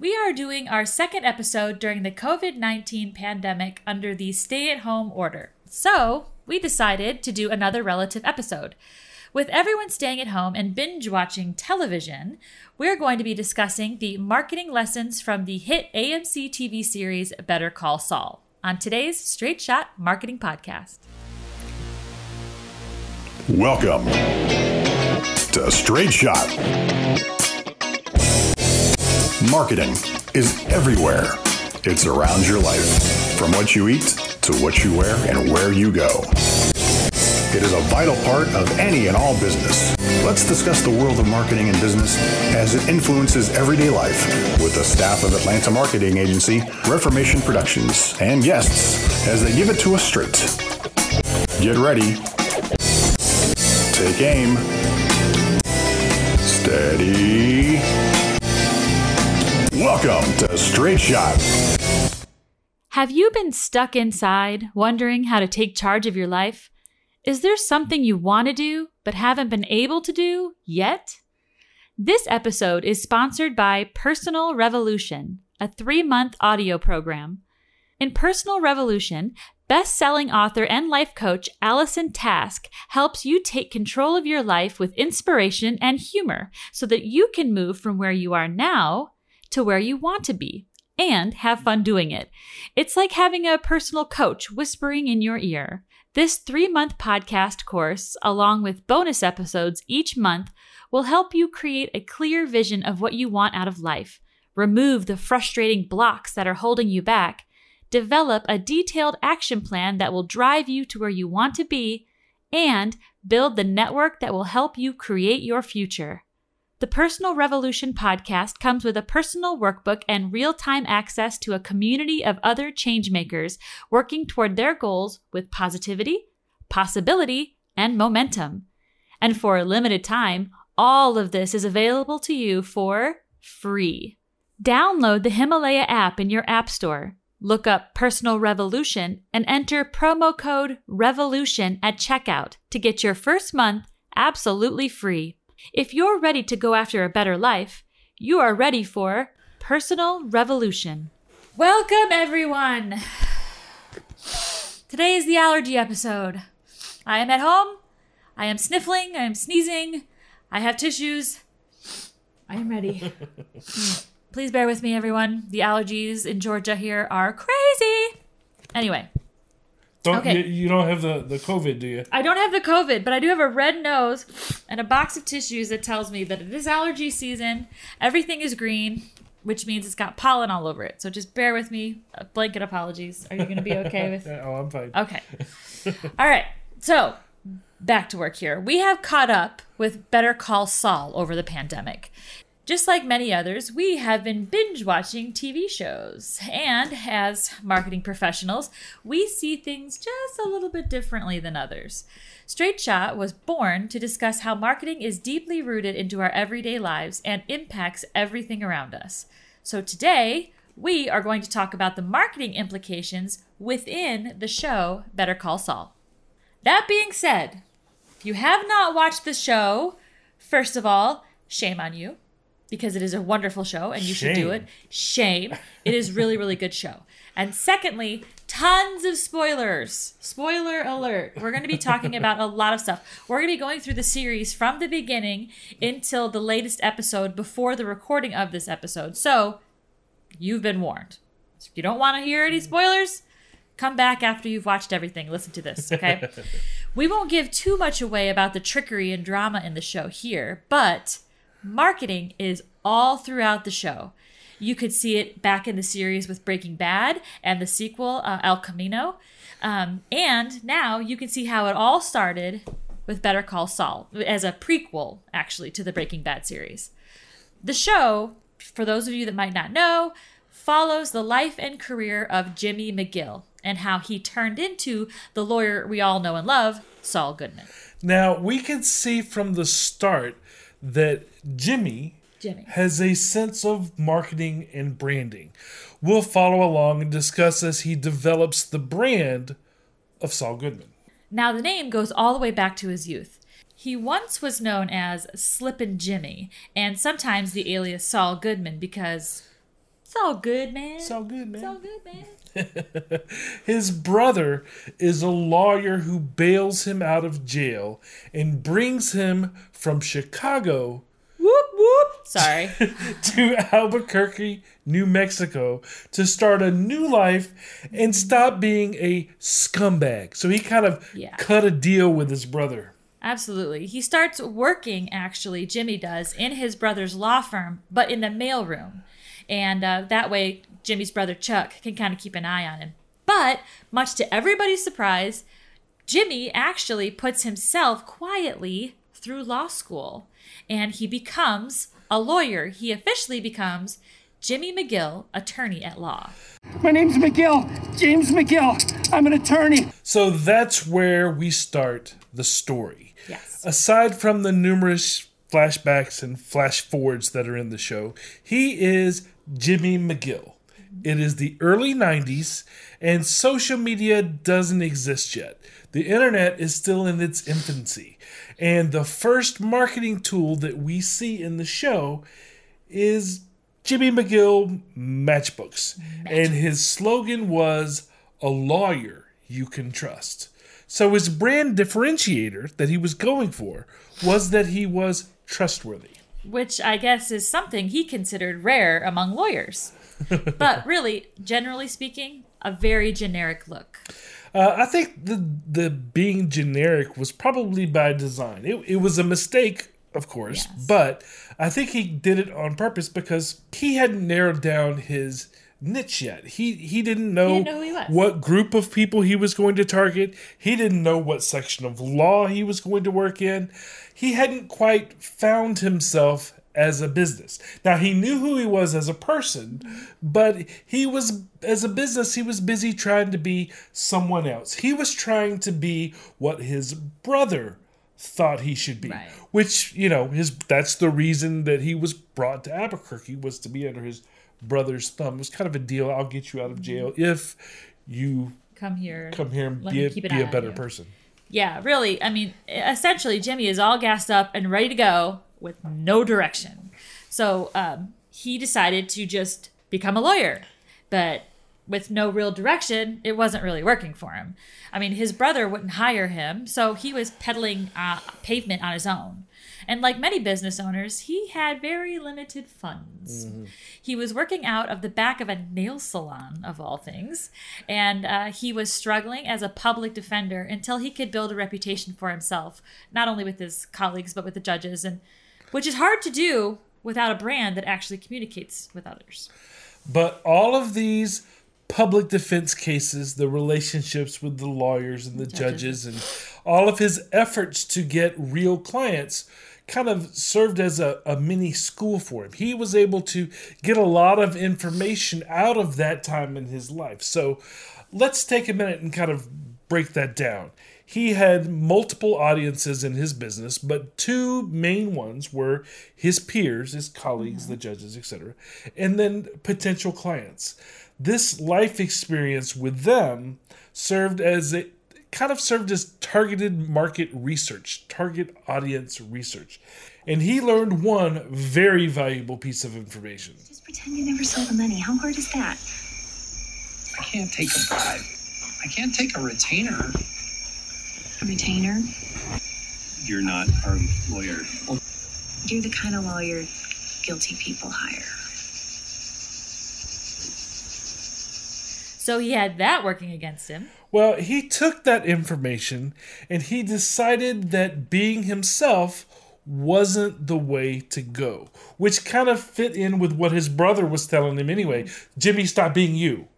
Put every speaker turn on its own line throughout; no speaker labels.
We are doing our second episode during the COVID 19 pandemic under the stay at home order. So, we decided to do another relative episode. With everyone staying at home and binge watching television, we're going to be discussing the marketing lessons from the hit AMC TV series Better Call Saul on today's Straight Shot Marketing Podcast.
Welcome to Straight Shot. Marketing is everywhere. It's around your life, from what you eat to what you wear and where you go. It is a vital part of any and all business. Let's discuss the world of marketing and business as it influences everyday life with the staff of Atlanta marketing agency Reformation Productions and guests as they give it to us straight. Get ready. Take aim. Steady. Welcome to Straight Shot.
Have you been stuck inside, wondering how to take charge of your life? Is there something you want to do but haven't been able to do yet? This episode is sponsored by Personal Revolution, a three month audio program. In Personal Revolution, best selling author and life coach Allison Task helps you take control of your life with inspiration and humor so that you can move from where you are now to where you want to be and have fun doing it. It's like having a personal coach whispering in your ear. This three month podcast course, along with bonus episodes each month, will help you create a clear vision of what you want out of life, remove the frustrating blocks that are holding you back, develop a detailed action plan that will drive you to where you want to be, and build the network that will help you create your future. The Personal Revolution podcast comes with a personal workbook and real time access to a community of other changemakers working toward their goals with positivity, possibility, and momentum. And for a limited time, all of this is available to you for free. Download the Himalaya app in your App Store. Look up Personal Revolution and enter promo code REVOLUTION at checkout to get your first month absolutely free. If you're ready to go after a better life, you are ready for Personal Revolution. Welcome, everyone. Today is the allergy episode. I am at home. I am sniffling. I am sneezing. I have tissues. I am ready. Please bear with me, everyone. The allergies in Georgia here are crazy. Anyway,
Don't,
Okay.
you, you don't have the, the COVID, do you?
I don't have the COVID, but I do have a red nose and a box of tissues that tells me that it is allergy season. Everything is green, which means it's got pollen all over it. So just bear with me. Uh, Blanket apologies. Are you going to be okay with? It?
Oh, I'm fine.
Okay. All right. So back to work here. We have caught up with Better Call Saul over the pandemic. Just like many others, we have been binge watching TV shows. And as marketing professionals, we see things just a little bit differently than others. Straight Shot was born to discuss how marketing is deeply rooted into our everyday lives and impacts everything around us. So today, we are going to talk about the marketing implications within the show Better Call Saul. That being said, if you have not watched the show, first of all, shame on you because it is a wonderful show and you should do it. Shame. It is really really good show. And secondly, tons of spoilers. Spoiler alert. We're going to be talking about a lot of stuff. We're going to be going through the series from the beginning until the latest episode before the recording of this episode. So, you've been warned. If you don't want to hear any spoilers, come back after you've watched everything. Listen to this, okay? we won't give too much away about the trickery and drama in the show here, but marketing is all throughout the show. You could see it back in the series with Breaking Bad and the sequel, uh, El Camino. Um, and now you can see how it all started with Better Call Saul as a prequel, actually, to the Breaking Bad series. The show, for those of you that might not know, follows the life and career of Jimmy McGill and how he turned into the lawyer we all know and love, Saul Goodman.
Now, we can see from the start that Jimmy
Jimmy.
has a sense of marketing and branding. We'll follow along and discuss as he develops the brand of Saul Goodman.
Now, the name goes all the way back to his youth. He once was known as Slippin' Jimmy, and sometimes the alias Saul Goodman because It's all good, man.
It's all good, man.
It's all good, man.
His brother is a lawyer who bails him out of jail and brings him from Chicago
whoop whoop. Sorry.
to Albuquerque, New Mexico to start a new life and stop being a scumbag. So he kind of
Yeah.
cut a deal with his brother.
Absolutely. He starts working, actually, Jimmy does, in his brother's law firm, but in the mailroom. And uh, that way, Jimmy's brother Chuck can kind of keep an eye on him. But, much to everybody's surprise, Jimmy actually puts himself quietly through law school and he becomes a lawyer. He officially becomes Jimmy McGill, attorney at law.
My name's McGill, James McGill. I'm an attorney.
So that's where we start the story.
Yes.
Aside from the numerous flashbacks and flash forwards that are in the show, he is Jimmy McGill. It is the early 90s, and social media doesn't exist yet. The internet is still in its infancy. And the first marketing tool that we see in the show is Jimmy McGill Matchbooks. And his slogan was a lawyer you can trust. So his brand differentiator that he was going for was that he was trustworthy.
which I guess is something he considered rare among lawyers. but really, generally speaking, a very generic look.
Uh, I think the the being generic was probably by design. It, it was a mistake, of course,
Yes.
but I think he did it on purpose because he hadn't narrowed down his niche yet. He he didn't know,
didn't know who he was.
what group of people he was going to target. He didn't know what section of law he was going to work in. He hadn't quite found himself as a business. Now he knew who he was as a person, but he was as a business he was busy trying to be someone else. He was trying to be what his brother thought he should be.
Right.
Which, you know, his that's the reason that he was brought to Albuquerque was to be under his brother's thumb. It was kind of a deal. I'll get you out of mm-hmm. jail if you
Come here.
come here and be a, be a better person.
Yeah, really. I mean, essentially, Jimmy is all gassed up and ready to go with no direction. So um, he decided to just become a lawyer. But with no real direction, it wasn't really working for him. I mean, his brother wouldn't hire him, so he was peddling uh, pavement on his own. And like many business owners, he had very limited funds. He was working out of the back of a nail salon, of all things, and uh, he was struggling as a public defender until he could build a reputation for himself, not only with his colleagues but with the judges, and which is hard to do without a brand that actually communicates with others.
But all of these public defense cases, the relationships with the lawyers and the judges,
Judges.
and all of his efforts to get real clients kind of served as a, a mini school for him. He was able to get a lot of information out of that time in his life. So let's take a minute and kind of break that down. He had multiple audiences in his business, but two main ones were his peers, his colleagues, the judges, etc., and then potential clients. This life experience with them served as a kind of served as targeted market research, target audience research. And he learned one very valuable piece of information.
Just pretend you never saw the money. How hard is that?
I can't take a bribe. I can't take a retainer.
A retainer?
You're not our lawyer.
You're the kind of lawyer guilty people hire.
So he had that working against him.
Well, he took that information and he decided that being himself wasn't the way to go, which kind of fit in with what his brother was telling him anyway. Jimmy, stop being you.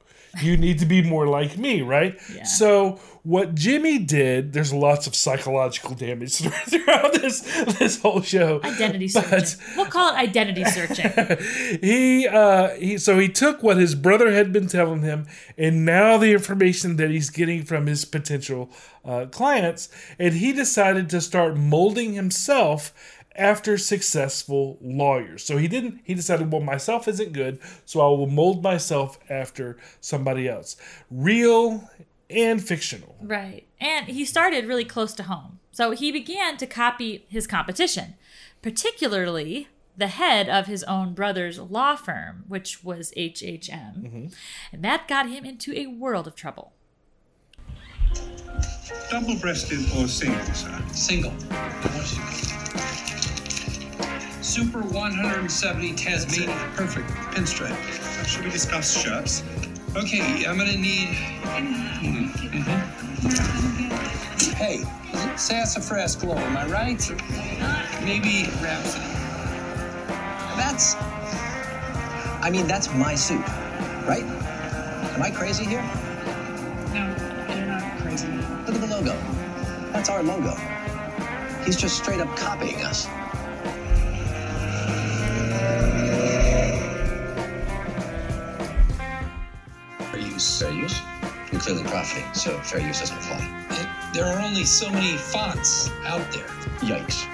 You need to be more like me, right?
Yeah.
So what Jimmy did, there's lots of psychological damage throughout this this whole show.
Identity
But-
searching. We'll call it identity searching.
he uh he so he took what his brother had been telling him and now the information that he's getting from his potential uh, clients and he decided to start molding himself after successful lawyers so he didn't he decided well myself isn't good so i will mold myself after somebody else real and fictional
Right. And he started really close to home. So he began to copy his competition, particularly the head of his own brother's law firm, which was HHM. Mm-hmm. And that got him into a world of trouble.
Double breasted or single, sir?
Single. Super 170 Tasmania.
Perfect. Pinstripe. Should we discuss shirts?
Okay, I'm gonna need. Mm-hmm. Hey, sassafras glow, am I right? Maybe Rhapsody.
That's. I mean, that's my suit, right? Am I crazy here?
No, you're not crazy.
Look at the logo. That's our logo. He's just straight up copying us. Clearly profiting, so fair use doesn't apply.
It- there are only so many fonts out there.
Yikes.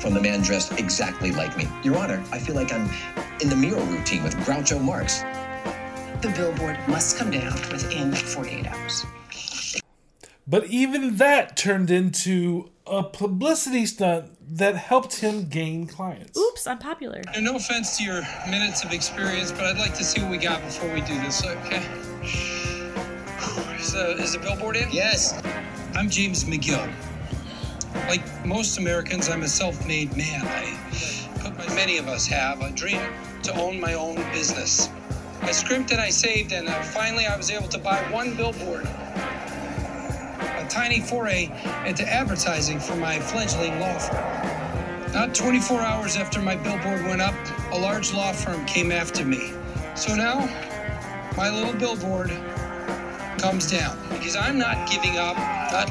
From the man dressed exactly like me. Your Honor, I feel like I'm in the mirror routine with Groucho Marx.
The billboard must come down within 48 hours.
But even that turned into a publicity stunt that helped him gain clients.
Oops, I'm popular.
And no offense to your minutes of experience, but I'd like to see what we got before we do this, okay? Is the, is the billboard in?
Yes.
I'm James McGill. Like most Americans, I'm a self made man. I, many of us have, a dream to own my own business. I scrimped and I saved, and uh, finally I was able to buy one billboard. A tiny foray into advertising for my fledgling law firm. Not 24 hours after my billboard went up, a large law firm came after me. So now, my little billboard comes down because I'm not giving up. Not,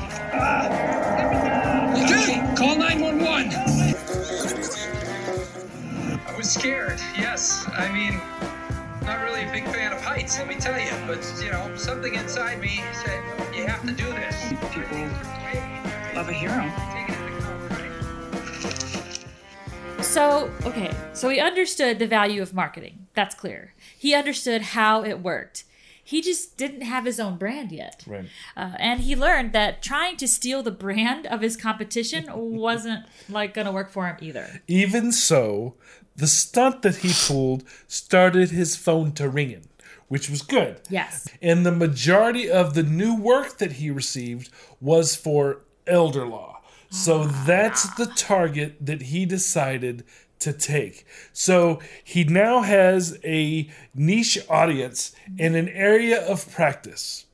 okay, call 911. I was scared. Yes, I mean, not really a big fan of heights, let me tell you. But you know, something inside me said you have to do this.
People love a hero.
So, okay, so he understood the value of marketing. That's clear. He understood how it worked. He just didn't have his own brand yet.
Right.
Uh, and he learned that trying to steal the brand of his competition wasn't like going to work for him either.
Even so, the stunt that he pulled started his phone to ringing, which was good.
Yes.
And the majority of the new work that he received was for elder law. So that's the target that he decided to take. So he now has a niche audience in an area of practice,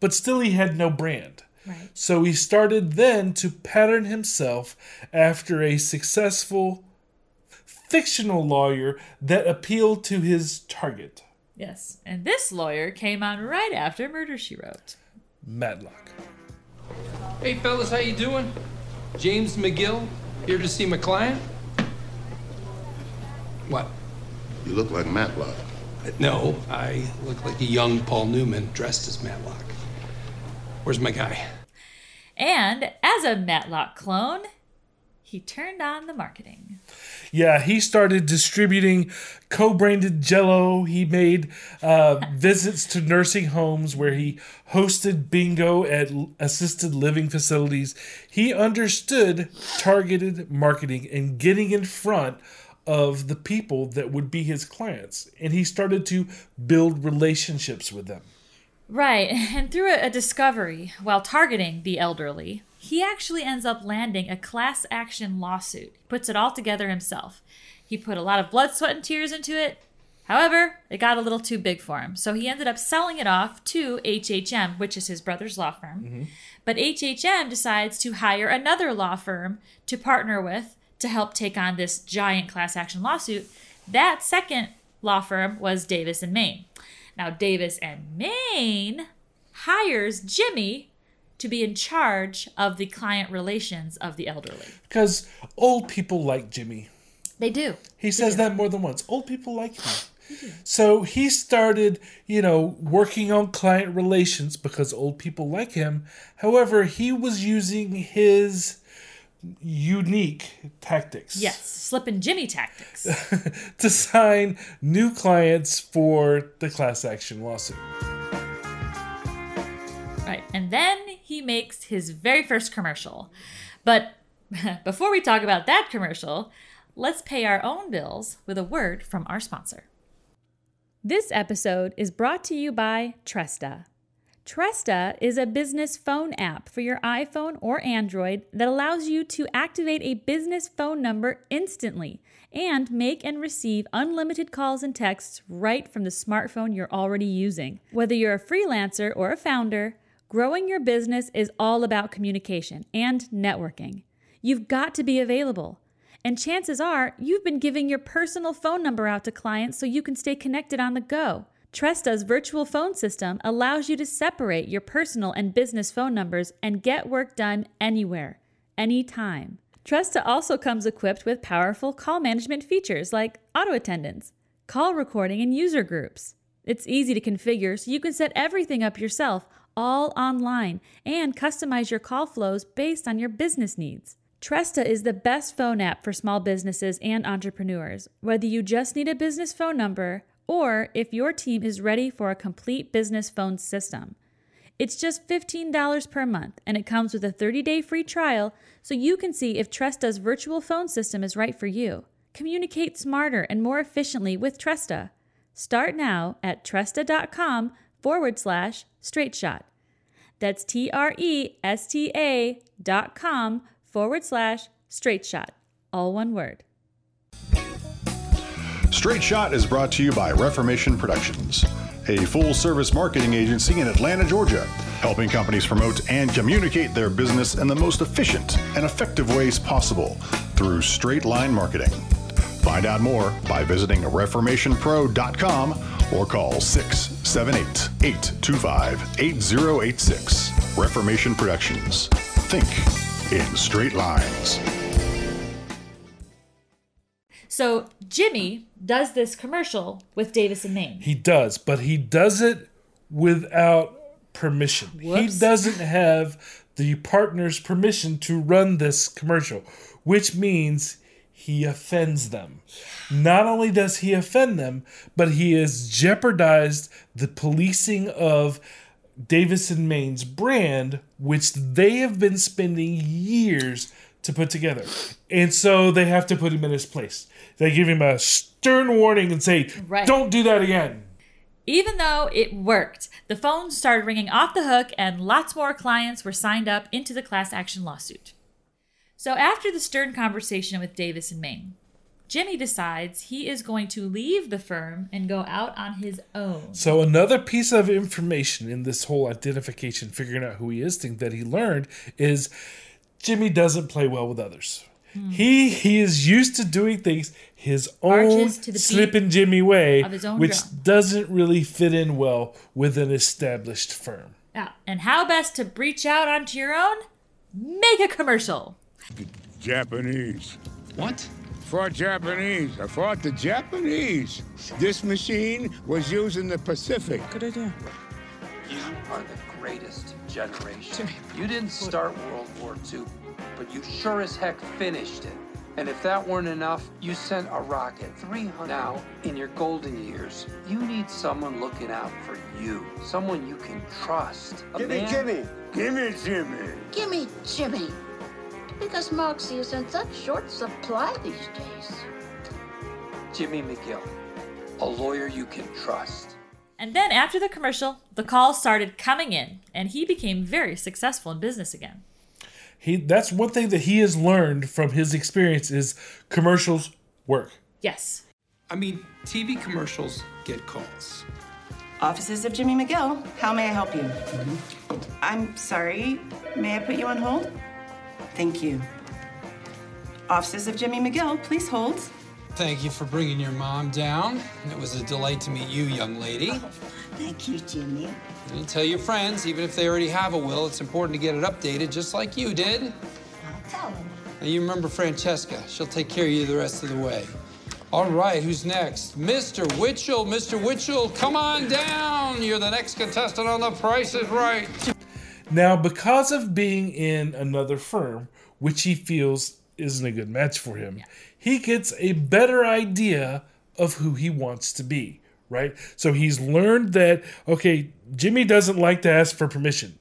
but still he had no brand.
Right.
So he started then to pattern himself after a successful fictional lawyer that appealed to his target,
Yes. And this lawyer came on right after Murder She Wrote.
Matlock.
Hey fellas, how you doing? James McGill, here to see my client. What?
You look like Matlock.
No, I look like a young Paul Newman dressed as Matlock. Where's my guy?
And as a Matlock clone, he turned on the marketing.
Yeah, he started distributing co-branded Jello. He made uh, visits to nursing homes where he hosted bingo at assisted living facilities. He understood targeted marketing and getting in front of the people that would be his clients, and he started to build relationships with them.
Right, and through a, discovery while targeting the elderly, he actually ends up landing a class action lawsuit. He puts it all together himself. He put a lot of blood, sweat, and tears into it. However, it got a little too big for him, so he ended up selling it off to HHM, which is his brother's law firm. Mm-hmm. But HHM decides to hire another law firm to partner with to help take on this giant class action lawsuit. That second law firm was Davis and Maine. Now, Davis and Maine hires Jimmy to be in charge of the client relations of the elderly.
Because old people like Jimmy.
They do.
He says that more than once. Old people like him. So he started, you know, working on client relations because old people like him. However, he was using his unique tactics
Yes, slipping Jimmy tactics.
to sign new clients for the class action lawsuit.
right. And then he makes his very first commercial. But before we talk about that commercial,
let's pay our own bills with a word from our sponsor.
This episode is brought to you by Tresta. Tresta is a business phone app for your iPhone or Android that allows you to activate a business phone number instantly and make and receive unlimited calls and texts right from the smartphone you're already using. Whether you're a freelancer or a founder, growing your business is all about communication and networking. You've got to be available. And chances are you've been giving your personal phone number out to clients so you can stay connected on the go. Tresta's virtual phone system allows you to separate your personal and business phone numbers and get work done anywhere, anytime. Tresta also comes equipped with powerful call management features like auto attendance, call recording, and user groups. It's easy to configure so you can set everything up yourself, all online, and customize your call flows based on your business needs. Tresta is the best phone app for small businesses and entrepreneurs, whether you just need a business phone number or if your team is ready for a complete business phone system. It's just $15 per month, and it comes with a 30 day free trial so you can see if Tresta's virtual phone system is right for you. Communicate smarter and more efficiently with Tresta. Start now at tresta.com forward slash straight shot. That's T R E S T A dot com forward slash straight shot. All one word.
Straight Shot is brought to you by Reformation Productions, a full service marketing agency in Atlanta, Georgia, helping companies promote and communicate their business in the most efficient and effective ways possible through straight line marketing. Find out more by visiting reformationpro.com or call 678 825 8086. Reformation Productions. Think in straight lines.
So Jimmy does this commercial with Davis and Maine.
He does, but he does it without permission.
Whoops.
He doesn't have the partner's permission to run this commercial, which means he offends them. Not only does he offend them, but he has jeopardized the policing of Davis and Maine's brand, which they have been spending years to put together. And so they have to put him in his place. They give him a stern warning and say,
Right.
don't do that again.
Even though it worked, the phone started ringing off the hook and lots more clients were signed up into the class action lawsuit. So after the stern conversation with Davis and Maine, Jimmy decides he is going to leave the firm and go out on his own.
So another piece of information in this whole identification, figuring out who he is thing that he learned is Jimmy doesn't play well with others. Hmm. He he is used to doing things his own
Marches to
slipping Jimmy way,
of his own
which
drum.
doesn't really fit in well with an established firm.
Yeah, and how best to breach out onto your own? Make a commercial.
The Japanese.
What?
For Japanese. I fought the Japanese. This machine was used in the Pacific. Good idea.
You are the greatest generation. You didn't start World War II, but you sure as heck finished it. And if that weren't enough, you sent a rocket 300. Now, in your golden years, you need someone looking out for you, someone you can trust. A
Gimme,
man-
gimme. Gimme, Jimmy.
Gimme Jimmy. Because Moxie is in such short supply these days.
Jimmy McGill, a lawyer you can trust.
And then after the commercial, the calls started coming in, and he became very successful in business again.
He that's one thing that he has learned from his experience is commercials work.
Yes.
I mean, TV commercials get calls.
Offices of Jimmy McGill. How may I help you? Mm-hmm. I'm sorry. May I put you on hold? Thank you. Offices of Jimmy McGill, please hold.
Thank you for bringing your mom down. It was a delight to meet you, young lady.
Thank you, Jimmy.
And tell your friends, even if they already have a will, it's important to get it updated just like you did.
I'll tell him.
Now, you remember Francesca. She'll take care of you the rest of the way. All right, who's next? Mr. Witchell. Mr. Witchell, come on down. You're the next contestant on The Price is Right.
Now, because of being in another firm, which he feels isn't a good match for him, he gets a better idea of who he wants to be, right? So he's learned that, okay, Jimmy doesn't like to ask for permission.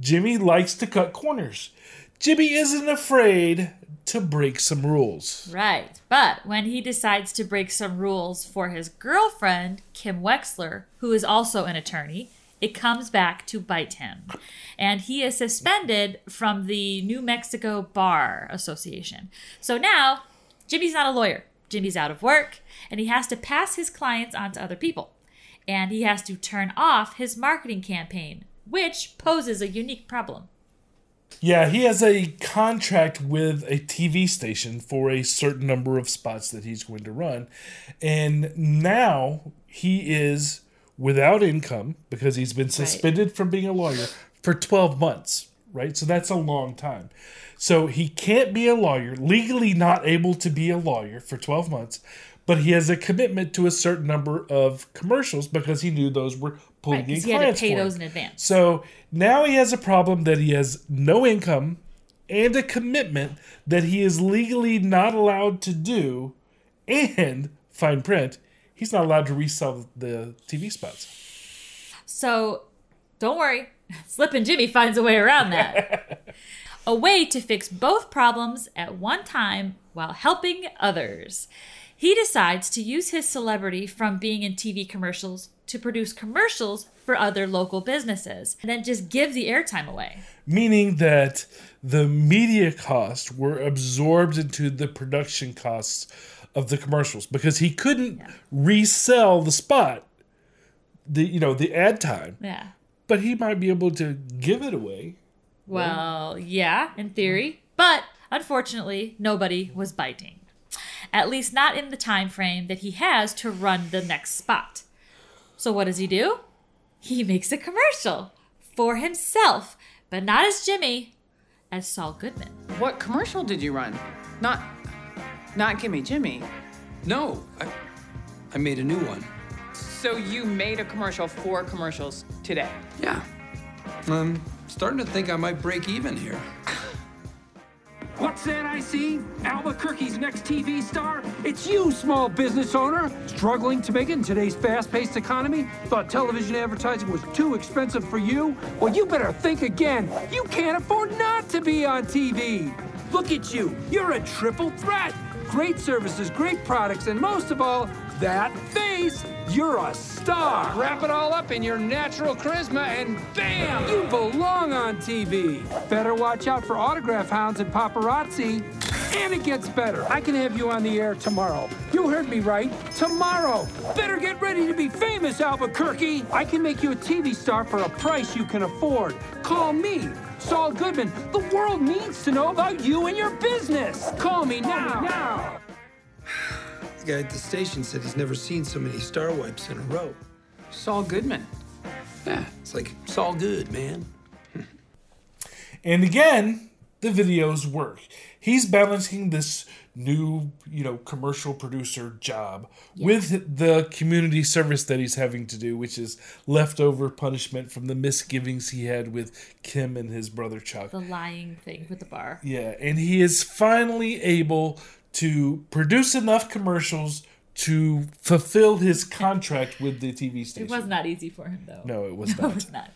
Jimmy likes to cut corners. Jimmy isn't afraid to break some rules.
Right. But when he decides to break some rules for his girlfriend, Kim Wexler, who is also an attorney, it comes back to bite him. And he is suspended from the New Mexico Bar Association. So now, Jimmy's not a lawyer. Jimmy's out of work, and he has to pass his clients on to other people. And he has to turn off his marketing campaign, which poses a unique problem.
Yeah, he has a contract with a TV station for a certain number of spots that he's going to run. And now he is without income because he's been suspended from being a lawyer for 12 months, right? So that's a long time. So he can't be a lawyer, legally not able to be a lawyer for 12 months, but he has a commitment to a certain number of commercials because he knew those were pulling
Right,
in
'cause he had to pay
for him.
those in advance.
So now he has a problem that he has no income and a commitment that he is legally not allowed to do, and fine print, he's not allowed to resell the TV spots.
So don't worry, Slippin' Jimmy finds a way around that. a way to fix both problems at one time while helping others. He decides to use his celebrity from being in TV commercials to produce commercials for other local businesses and then just give the airtime away.
Meaning that the media costs were absorbed into the production costs of the commercials because he couldn't resell the spot, the you know the ad time,
Yeah.
but he might be able to give it away.
Well, yeah, in mm-hmm. theory, but unfortunately, nobody was biting. At least not in the time frame that he has to run the next spot. So what does he do? He makes a commercial for himself, but not as Jimmy, as Saul Goodman.
What commercial did you run? Not, not Gimme Jimmy.
No, I, I made a new one.
So you made a commercial for commercials today.
Yeah. I'm starting to think I might break even here.
What's that I see? Albuquerque's next TV star? It's you, small business owner. Struggling to make it in today's fast paced economy? Thought television advertising was too expensive for you? Well, you better think again. You can't afford not to be on TV. Look at you. You're a triple threat. Great services, great products, and most of all, that face. You're a star.
Wrap it all up in your natural charisma and bam!
You belong on TV. Better watch out for autograph hounds and paparazzi. And it gets better. I can have you on the air tomorrow. You heard me right. Tomorrow. Better get ready to be famous, Albuquerque. I can make you a TV star for a price you can afford. Call me, Saul Goodman. The world needs to know about you and your business. Call me now. Now.
The guy at the station said he's never seen so many star wipes in a row.
Saul Goodman.
Yeah, it's like it's all good, man.
And again, the videos work. He's balancing this new, you know, commercial producer job with the community service that he's having to do, which is leftover punishment from the misgivings he had with Kim and his brother Chuck.
The lying thing with the bar.
Yeah, and he is finally able to produce enough commercials to fulfill his contract with the TV station.
It was not easy for him, though.
No, it was
No,
not.
it was not.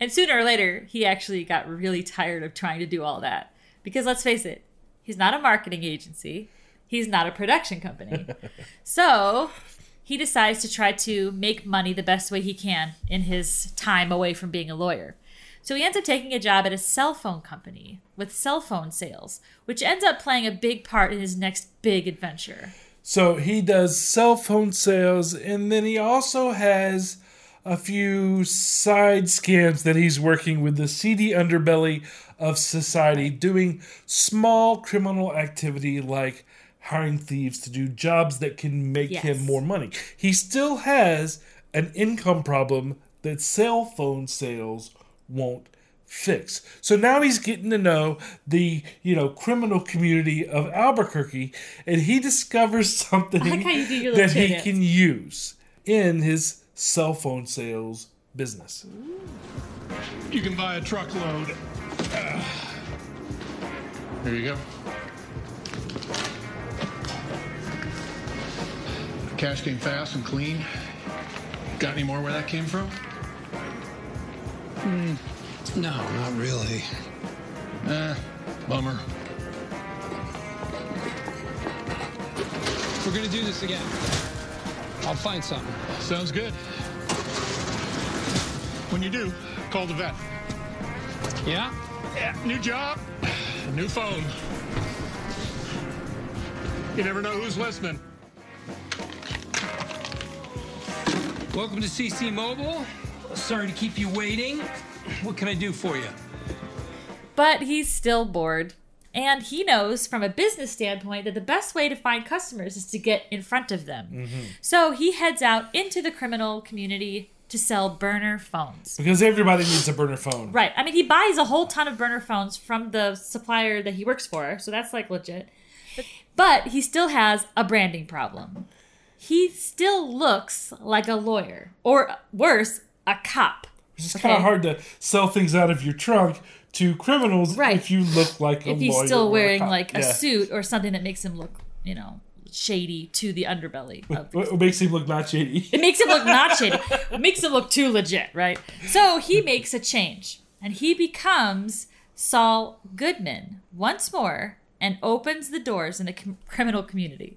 And sooner or later, he actually got really tired of trying to do all that. Because let's face it, he's not a marketing agency, he's not a production company. so he decides to try to make money the best way he can in his time away from being a lawyer. So he ends up taking a job at a cell phone company with cell phone sales, which ends up playing a big part in his next big adventure.
So he does cell phone sales, and then he also has a few side scams that he's working with the seedy underbelly of society, doing small criminal activity like hiring thieves to do jobs that can make
Yes.
him more money. He still has an income problem that cell phone sales won't fix. So now he's getting to know the, you know, criminal community of Albuquerque and he discovers something
like you do your little
that he
tidbits.
can use in his cell phone sales business.
You can buy a truckload. Uh, here you go. Cash came fast and clean. Got any more where that came from?
Hmm. No, not really.
Uh, Bummer.
We're gonna do this again. I'll find something.
Sounds good. When you do, call the vet.
Yeah?
Yeah, new job, new phone. You never know who's listening.
Welcome to CC Mobile. Sorry to keep you waiting. What can I do for you?
But he's still bored. And he knows from a business standpoint that the best way to find customers is to get in front of them.
Mm-hmm.
So he heads out into the criminal community to sell burner phones.
Because everybody needs a burner phone.
Right. I mean, he buys a whole ton of burner phones from the supplier that he works for, so that's like legit. But he still has a branding problem. He still looks like a lawyer, or worse, a cop.
It's just kind of hard to sell things out of your trunk to criminals
Right.
if you look like a
if he's
lawyer
still
or a
wearing like a
Yeah.
suit or something that makes him look, you know, shady to the underbelly. Of
What what makes him look not shady?
it makes him look not shady. It makes him look too legit, right? So he makes a change and he becomes Saul Goodman once more and opens the doors in the com- criminal community.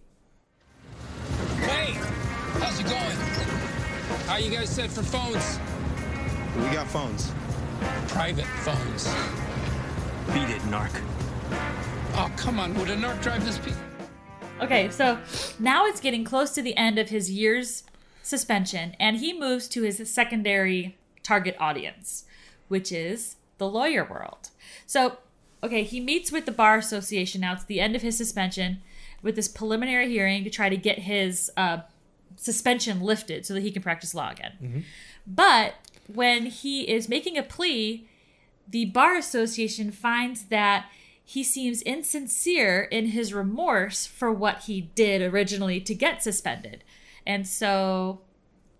Hey, how's it going? How you guys set for phones?
We got phones.
Private phones.
Beat it, narc.
Oh, come on. Would a narc drive this piece?
Okay, so now it's getting close to the end of his year's suspension, and he moves to his secondary target audience, which is the lawyer world. So, okay, he meets with the Bar Association now. It's the end of his suspension with this preliminary hearing to try to get his uh, suspension lifted so that he can practice law again. But when he is making a plea, the Bar Association finds that he seems insincere in his remorse for what he did originally to get suspended. And so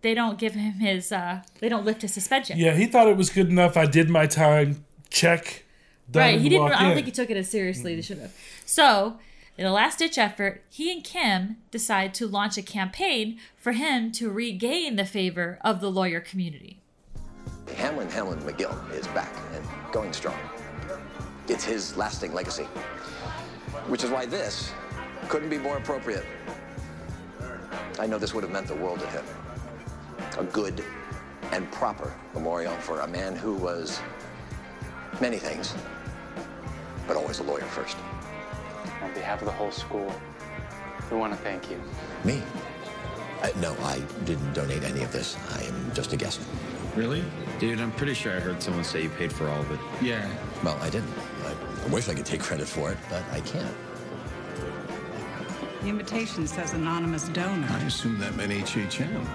they don't give him his, uh, they don't lift his suspension.
Yeah, he thought it was good enough. I did my time. Check.
Right. He didn't, I don't
in.
think he took it as seriously as he should have. So, in a last ditch effort, he and Kim decide to launch a campaign for him to regain the favor of the lawyer community.
Hamlin Hamlin McGill is back and going strong. It's his lasting legacy. Which is why this couldn't be more appropriate. I know this would have meant the world to him. A good and proper memorial for a man who was many things, but always a lawyer first.
On behalf of the whole school, we want to thank you.
Me? Uh, no, I didn't donate any of this. I am just a guest.
Really? Dude, I'm pretty sure I heard someone say you paid for all of it.
Yeah. Well, I didn't. I, I wish I could take credit for it, but I can't.
The invitation says anonymous donor.
I assume that meant HHM.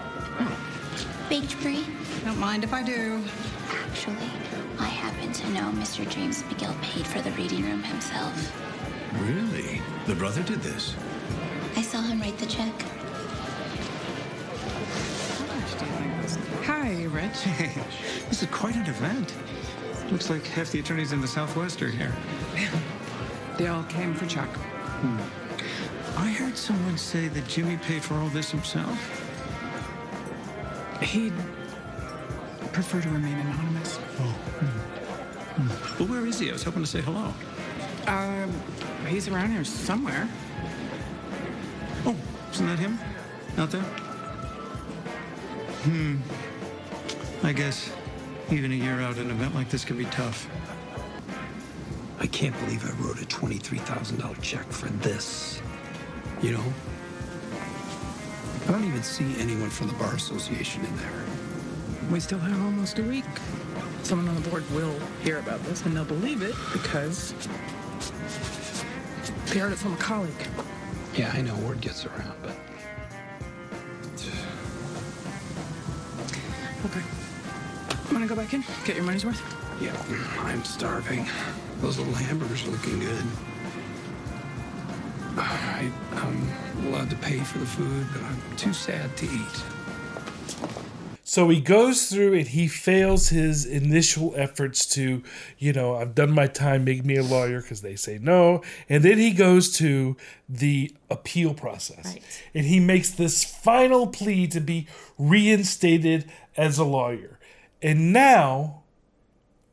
Baked brie?
Don't mind if I do.
Actually, I happen to know Mr. James McGill paid for the reading room himself.
Really? The brother did this?
I saw him write the check.
Hi, Rich.
This is quite an event. Looks like half the attorneys in the Southwest are here.
They all came for Chuck. Hmm.
I heard someone say that Jimmy paid for all this himself.
He'd prefer to remain anonymous. Oh. Hmm, hmm.
Well, where is he? I was hoping to say hello.
Um, he's around here somewhere.
Oh, isn't that him? Out there? Hmm. I guess even a year out, an event like this can be tough.
I can't believe I wrote a $23,000 check for this. You know? I don't even see anyone from the Bar Association in there.
We still have almost a week. Someone on the board will hear about this and they'll believe it because they heard it from a colleague.
Yeah, I know word gets around, but
Okay. Wanna go back in? Get your money's worth?
yeah, I'm starving. Those little hamburgers are looking good. I, I'm allowed to pay for the food, but I'm too sad to eat.
So he goes through and he fails his initial efforts to, you know, I've done my time, make me a lawyer because they say no. And then he goes to the appeal process. And he makes this final plea to be reinstated as a lawyer. And now,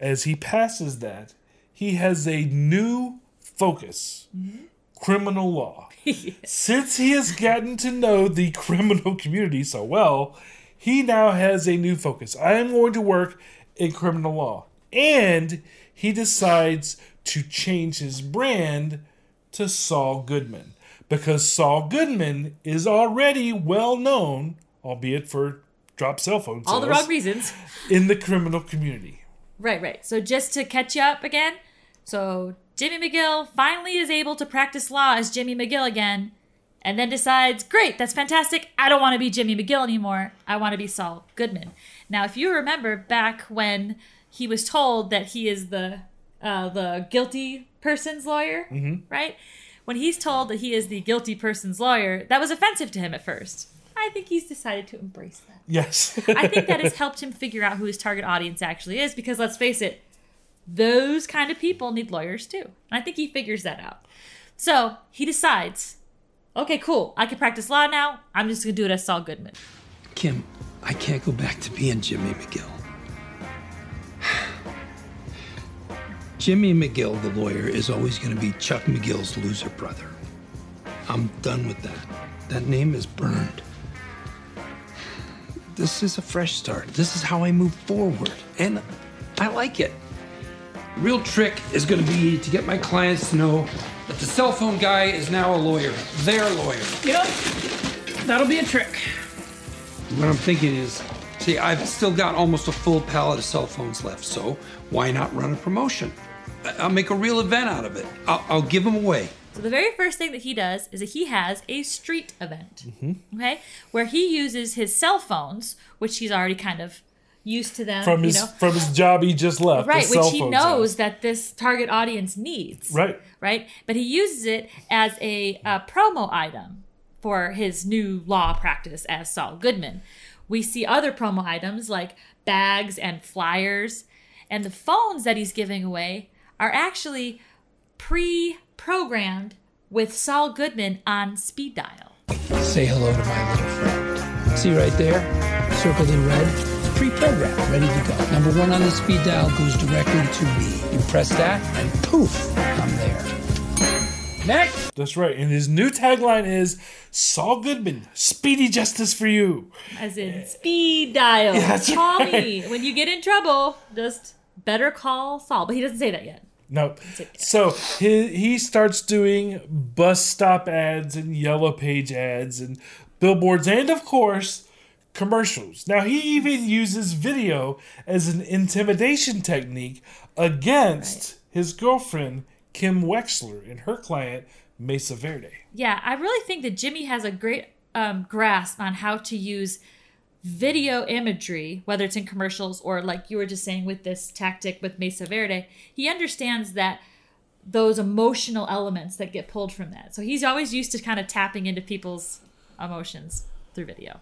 as he passes that, he has a new focus mm-hmm. criminal law. Since he has gotten to know the criminal community so well, he now has a new focus. I am going to work in criminal law. And he decides to change his brand to Saul Goodman because Saul Goodman is already well known, albeit for drop cell phone
All the wrong reasons.
in the criminal community.
Right, right. So just to catch you up again, so Jimmy McGill finally is able to practice law as Jimmy McGill again, and then decides, great, that's fantastic. I don't want to be Jimmy McGill anymore. I want to be Saul Goodman. Now, if you remember back when he was told that he is the uh, the guilty person's lawyer,
Mhm.
right? When he's told that he is the guilty person's lawyer, that was offensive to him at first. I think he's decided to embrace that.
Yes.
I think that has helped him figure out who his target audience actually is because let's face it, those kind of people need lawyers too. And I think he figures that out. So he decides, okay, cool, I can practice law now. I'm just gonna do it as Saul Goodman.
Kim, I can't go back to being Jimmy McGill. Jimmy McGill, the lawyer, is always to be Chuck McGill's loser brother. I'm done with that. That name is burned. This is a fresh start. This is how I move forward. And I like it.
Real trick is to be to get my clients to know that the cell phone guy is now a lawyer, their lawyer.
Yep. That'll be a trick.
What I'm thinking is, see, I've still got almost a full pallet of cell phones left, so why not run a promotion? I- I'll make a real event out of it. I'll, I'll give them away.
So the very first thing that he does is that he has a street event. Mm-hmm. Okay? Where he uses his cell phones, which he's already kind of used to them.
From
you
his
know,
from his job he just left.
right which he knows
sales.
that this target audience needs
Right.
right but he uses it as a, uh promo item for his new law practice as saul goodman we see other promo items like bags and flyers and the phones that he's giving away are actually pre-programmed with saul goodman on speed dial
Say hello to my little friend. See right there? Circled in red? It's pre-programmed, ready to go. Number one on the speed dial goes directly to me. You press that, and poof, I'm there. Next!
That's right. And his new tagline is Saul Goodman, speedy justice for you.
as in speed dial
Yeah, that's
call
right.
me when you get in trouble just better call saul but he doesn't say that yet
No. So he, he starts doing bus stop ads and yellow page ads and billboards and, of course, commercials. Now, he even uses video as an intimidation technique against his girlfriend, Kim Wexler, and her client, Mesa Verde.
Yeah, I really think that Jimmy has a great um, grasp on how to use video imagery, whether it's in commercials or like you were just saying with this tactic with Mesa Verde. He understands that those emotional elements that get pulled from that. So he's always used to kind of tapping into people's emotions through video.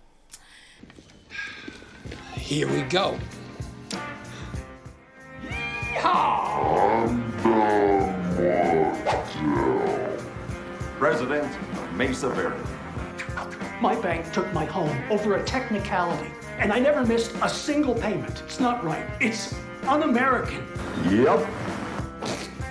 Here we go.
President Mesa Verde.
My bank took my home over a technicality, and I never missed a single payment. It's not right. It's un American.
Yep.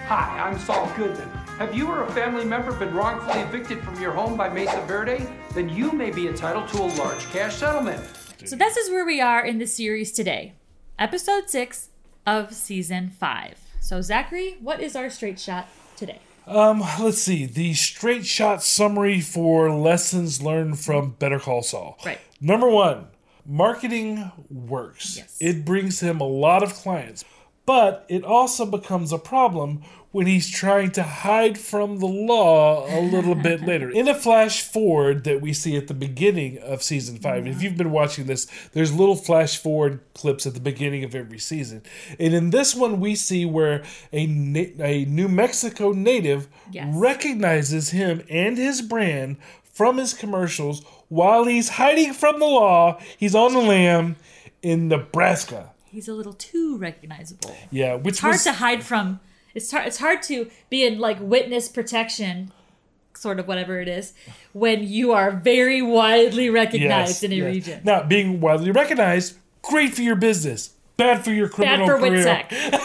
Hi, I'm Saul Goodman. Have you or a family member been wrongfully evicted from your home by Mesa Verde? Then you may be entitled to a large cash settlement.
So this is where we are in the series today, episode six of season five. So Zachary, what is our straight shot today?
Um, let's see. The straight shot summary for lessons learned from Better Call Saul.
Right.
Number one, marketing works. Yes. It brings him a lot of clients, but it also becomes a problem when he's trying to hide from the law a little bit later. In a flash forward that we see at the beginning of season 5 if you've been watching this, there's little flash forward clips at the beginning of every season. And in this one, we see where a, a New Mexico native recognizes him and his brand from his commercials while he's hiding from the law. He's on the lam in Nebraska.
He's a little too recognizable.
Yeah, which
it's hard
was-
to hide from. It's hard. It's hard to be in like witness protection, sort of whatever it is, when you are very widely recognized in a
yes.
region.
Now, being widely recognized, great for your business, bad for your
Bad
criminal
for
career.
WITSEC.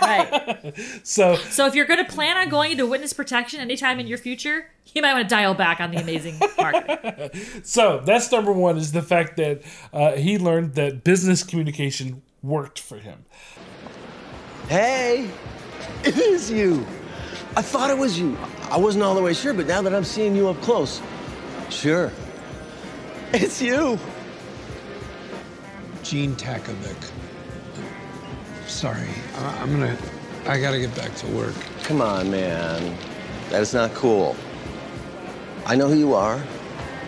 Right.
So
So if you're going to plan on going into witness protection anytime in your future, you might want to dial back on the amazing marketing.
so that's number one is the fact that uh, he learned that business communication worked for him.
Hey, it is you. I thought it was you. I wasn't all the way sure, but now that I'm seeing you up close, sure. It's you.
Gene Takovic. Sorry, I- I'm gonna. I gotta get back to work.
Come on, man. That is not cool. I know who you are.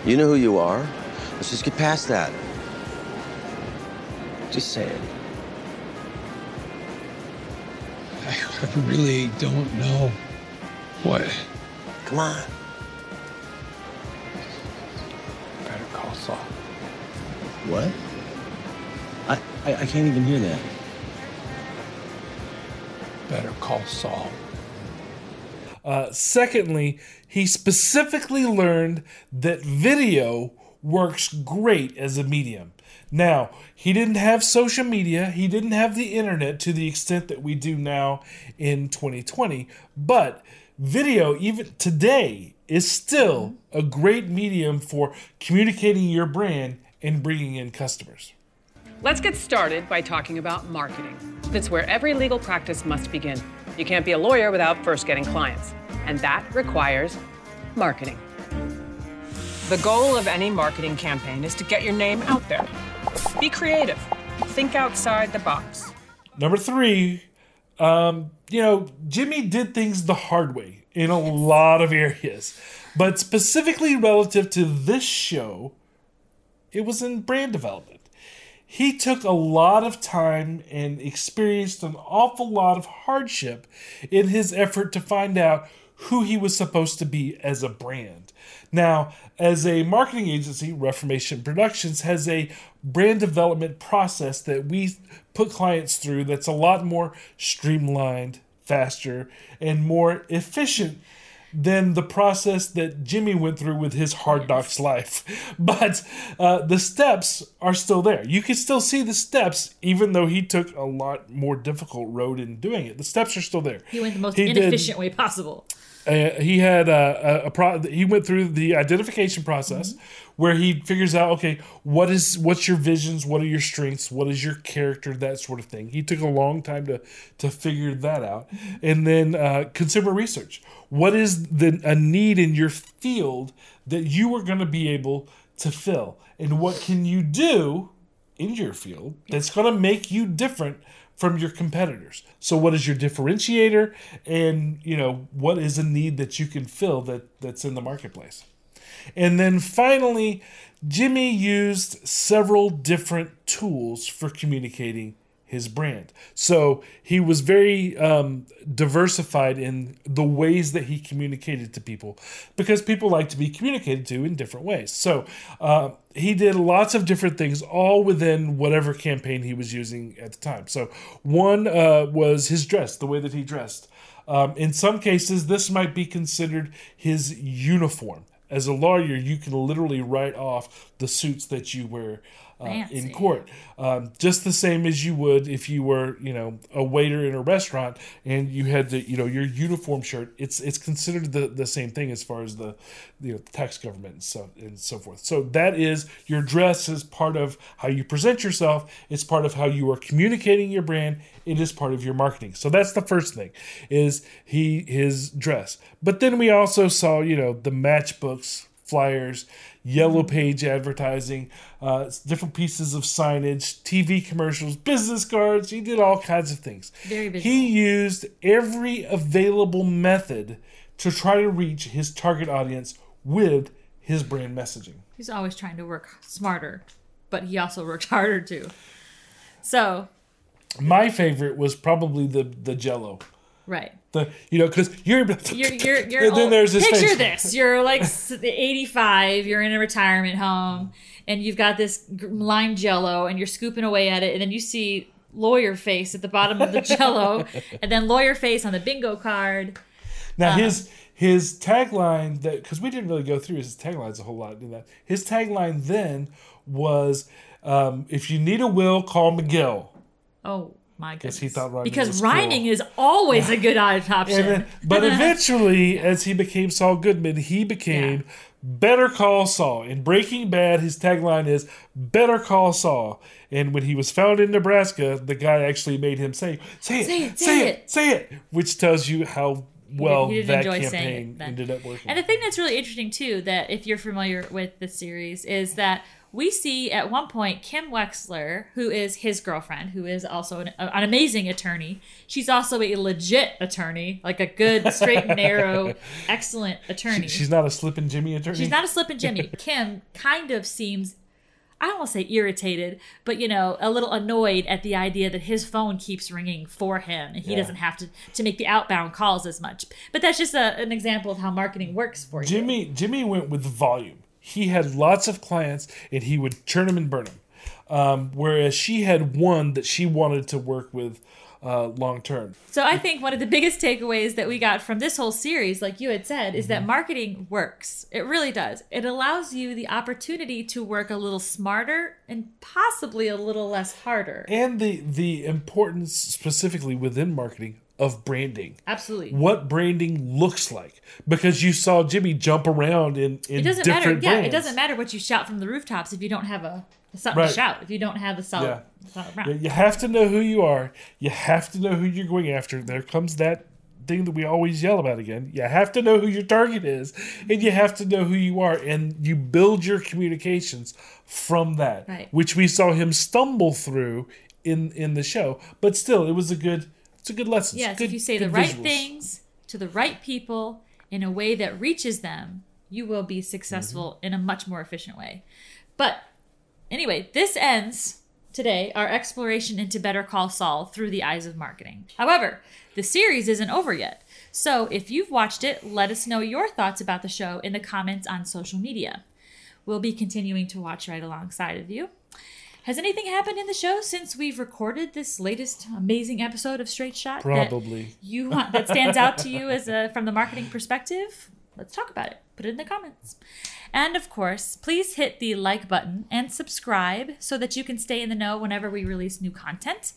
You know who you are. Let's just get past that. Just saying.
I really don't know what.
Come on.
Better call Saul.
What? I, I, I can't even hear that.
Better call Saul.
Uh, secondly, he specifically learned that video works great as a medium. Now, he didn't have social media, he didn't have the internet to the extent that we do now in 2020, but video, even today, is still a great medium for communicating your brand and bringing in customers.
Let's get started by talking about marketing. That's where every legal practice must begin. You can't be a lawyer without first getting clients, and that requires marketing. The goal of any marketing campaign is to get your name out there. Be creative. Think outside the box.
Number three, um, you know, Jimmy did things the hard way in a lot of areas, but specifically relative to this show, it was in brand development. He took a lot of time and experienced an awful lot of hardship in his effort to find out who he was supposed to be as a brand. Now, as a marketing agency, Reformation Productions has a brand development process that we put clients through that's a lot more streamlined, faster, and more efficient than the process that Jimmy went through with his hard knocks life. But uh, the steps are still there. You can still see the steps, even though he took a lot more difficult road in doing it. The steps are still there.
He went the most
He did-
inefficient way possible.
Uh, he had a, a, a pro- he went through the identification process where he figures out okay what is what's your visions? What are your strengths? What is your character? That sort of thing. He took a long time to to figure that out. And then uh, consumer research. What is the a need in your field that you are going to be able to fill? And what can you do in your field that's going to make you different from your competitors. So what is your differentiator and you know what is a need that you can fill that that's in the marketplace. And then finally Jimmy used several different tools for communicating his brand. So he was very um, diversified in the ways that he communicated to people because people like to be communicated to in different ways. So uh, he did lots of different things, all within whatever campaign he was using at the time. So one uh, was his dress, the way that he dressed. Um, in some cases, this might be considered his uniform. As a lawyer, you can literally write off the suits that you wear uh, in court, um, just the same as you would if you were, you know, a waiter in a restaurant and you had the, you know, your uniform shirt. It's it's considered the, the same thing as far as the, you know, tax government and so and so forth. So that is your dress is part of how you present yourself. It's part of how you are communicating your brand. It is part of your marketing. So that's the first thing is he his dress. But then we also saw, you know, the matchbooks, flyers, yellow page advertising, uh, different pieces of signage, TV commercials, business cards. He did all kinds of things.
Very visual.
He used every available method to try to reach his target audience with his brand messaging.
He's always trying to work smarter, but he also worked harder too. So,
My favorite was probably the the Jello.
Right.
The you know because you're
You're you're you're
and then
old.
there's this
picture
face.
this. You're like 85, you're in a retirement home and you've got this lime jello and you're scooping away at it and then you see lawyer face at the bottom of the jello and then lawyer face on the bingo card.
Now
Uh,
his his tagline that because we didn't really go through his taglines a whole lot in that. His tagline then was, um, "If you need a will, call McGill."
Oh, My
Because
goodness.
he thought rhyming
because
was
rhyming
cool.
is always a good option.
And then- but eventually, as he became Saul Goodman, he became Better Call Saul. In Breaking Bad, his tagline is Better Call Saul. And when he was found in Nebraska, the guy actually made him say, Say it,
Say it,
say,
say
it, say it, which tells you how well
he didn't
that
enjoy
campaign
it then.
ended up working.
And the thing that's really interesting too, that if you're familiar with the series, is that we see at one point Kim Wexler, who is his girlfriend, who is also an, an amazing attorney. She's also a legit attorney, like a good, straight and narrow, excellent attorney.
She's not a slippin' Jimmy attorney.
She's not a slip and Jimmy. Kim kind of seems, I don't want to say irritated, but you know, a little annoyed at the idea that his phone keeps ringing for him and he
Yeah.
doesn't have to to make the outbound calls as much. But that's just a, an example of how marketing works for you.
Jimmy Jimmy went with volume. He had lots of clients and he would churn them and burn them. Um, whereas she had one that she wanted to work with uh, long term.
So I think one of the biggest takeaways that we got from this whole series, like you had said, is that marketing works. It really does. It allows you the opportunity to work a little smarter and possibly a little less harder.
And the the importance specifically within marketing of branding.
Absolutely.
What branding looks like. Because you saw Jimmy jump around in, in
it doesn't matter. Yeah,
brands.
it doesn't matter what you shout from the rooftops if you don't have a something
Right.
to shout. If you don't have a solid,
Yeah.
solid
Yeah,
round.
You have to know who you are. You have to know who you're going after. There comes that thing that we always yell about again. You have to know who your target is, and you have to know who you are, and you build your communications from that,
Right.
which we saw him stumble through in in the show. But still, it was a good it's a good lesson.
Yes,
Good-
if you say the right
visuals.
things to the right people in a way that reaches them, you will be successful
Mm-hmm.
in a much more efficient way. But anyway, this ends today our exploration into Better Call Saul through the eyes of marketing. However, the series isn't over yet. So if you've watched it, let us know your thoughts about the show in the comments on social media. We'll be continuing to watch right alongside of you. Has anything happened in the show since we've recorded this latest amazing episode of Straight Shot?
Probably.
you want that stands out to you as a from the marketing perspective? Let's talk about it. Put it in the comments. And of course, please hit the like button and subscribe so that you can stay in the know whenever we release new content,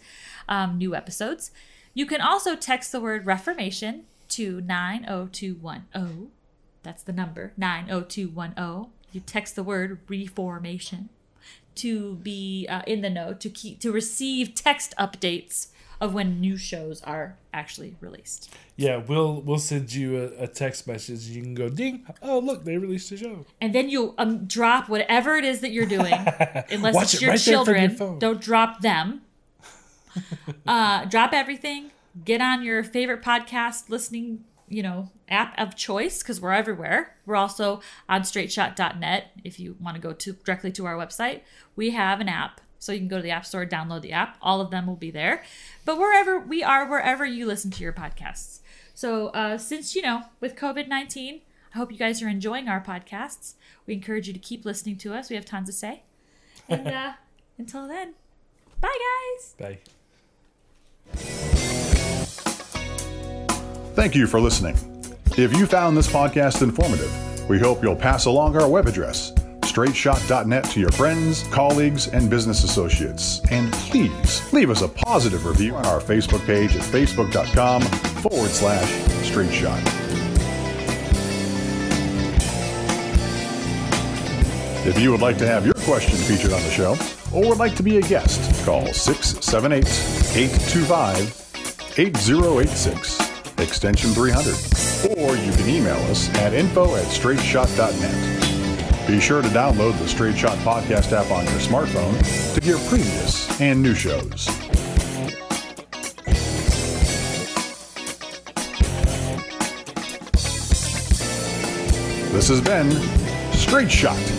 um, new episodes. You can also text the word Reformation to 90210. That's the number 90210. You text the word Reformation to be uh, in the know to keep to receive text updates of when new shows are actually released.
Yeah, we'll we'll send you a, a text message. You can go ding. Oh, look, they released a show.
And then you um, drop whatever it is that you're doing, unless
Watch
it's
it
your
right your
children.
phone.
Don't drop them. uh, drop everything. Get on your favorite podcast listening, you know, app of choice because we're everywhere. We're also on straightshot.net. If you want to go to directly to our website, we have an app. So you can go to the App Store, download the app. All of them will be there. But wherever we are, wherever you listen to your podcasts. So uh, since, you know, with COVID 19, I hope you guys are enjoying our podcasts. We encourage you to keep listening to us. We have tons to say. And uh, until then, bye, guys.
Bye.
Thank you for listening. If you found this podcast informative, we hope you'll pass along our web address, straightshot.net, to your friends, colleagues, and business associates. And please leave us a positive review on our Facebook page at facebook.com forward slash straightshot. If you would like to have your question featured on the show, or would like to be a guest, call 678 825 8086, extension 300. Or you can email us at info at straightshot.net. Be sure to download the Straight Shot Podcast app on your smartphone to hear previous and new shows. This has been Straight Shot.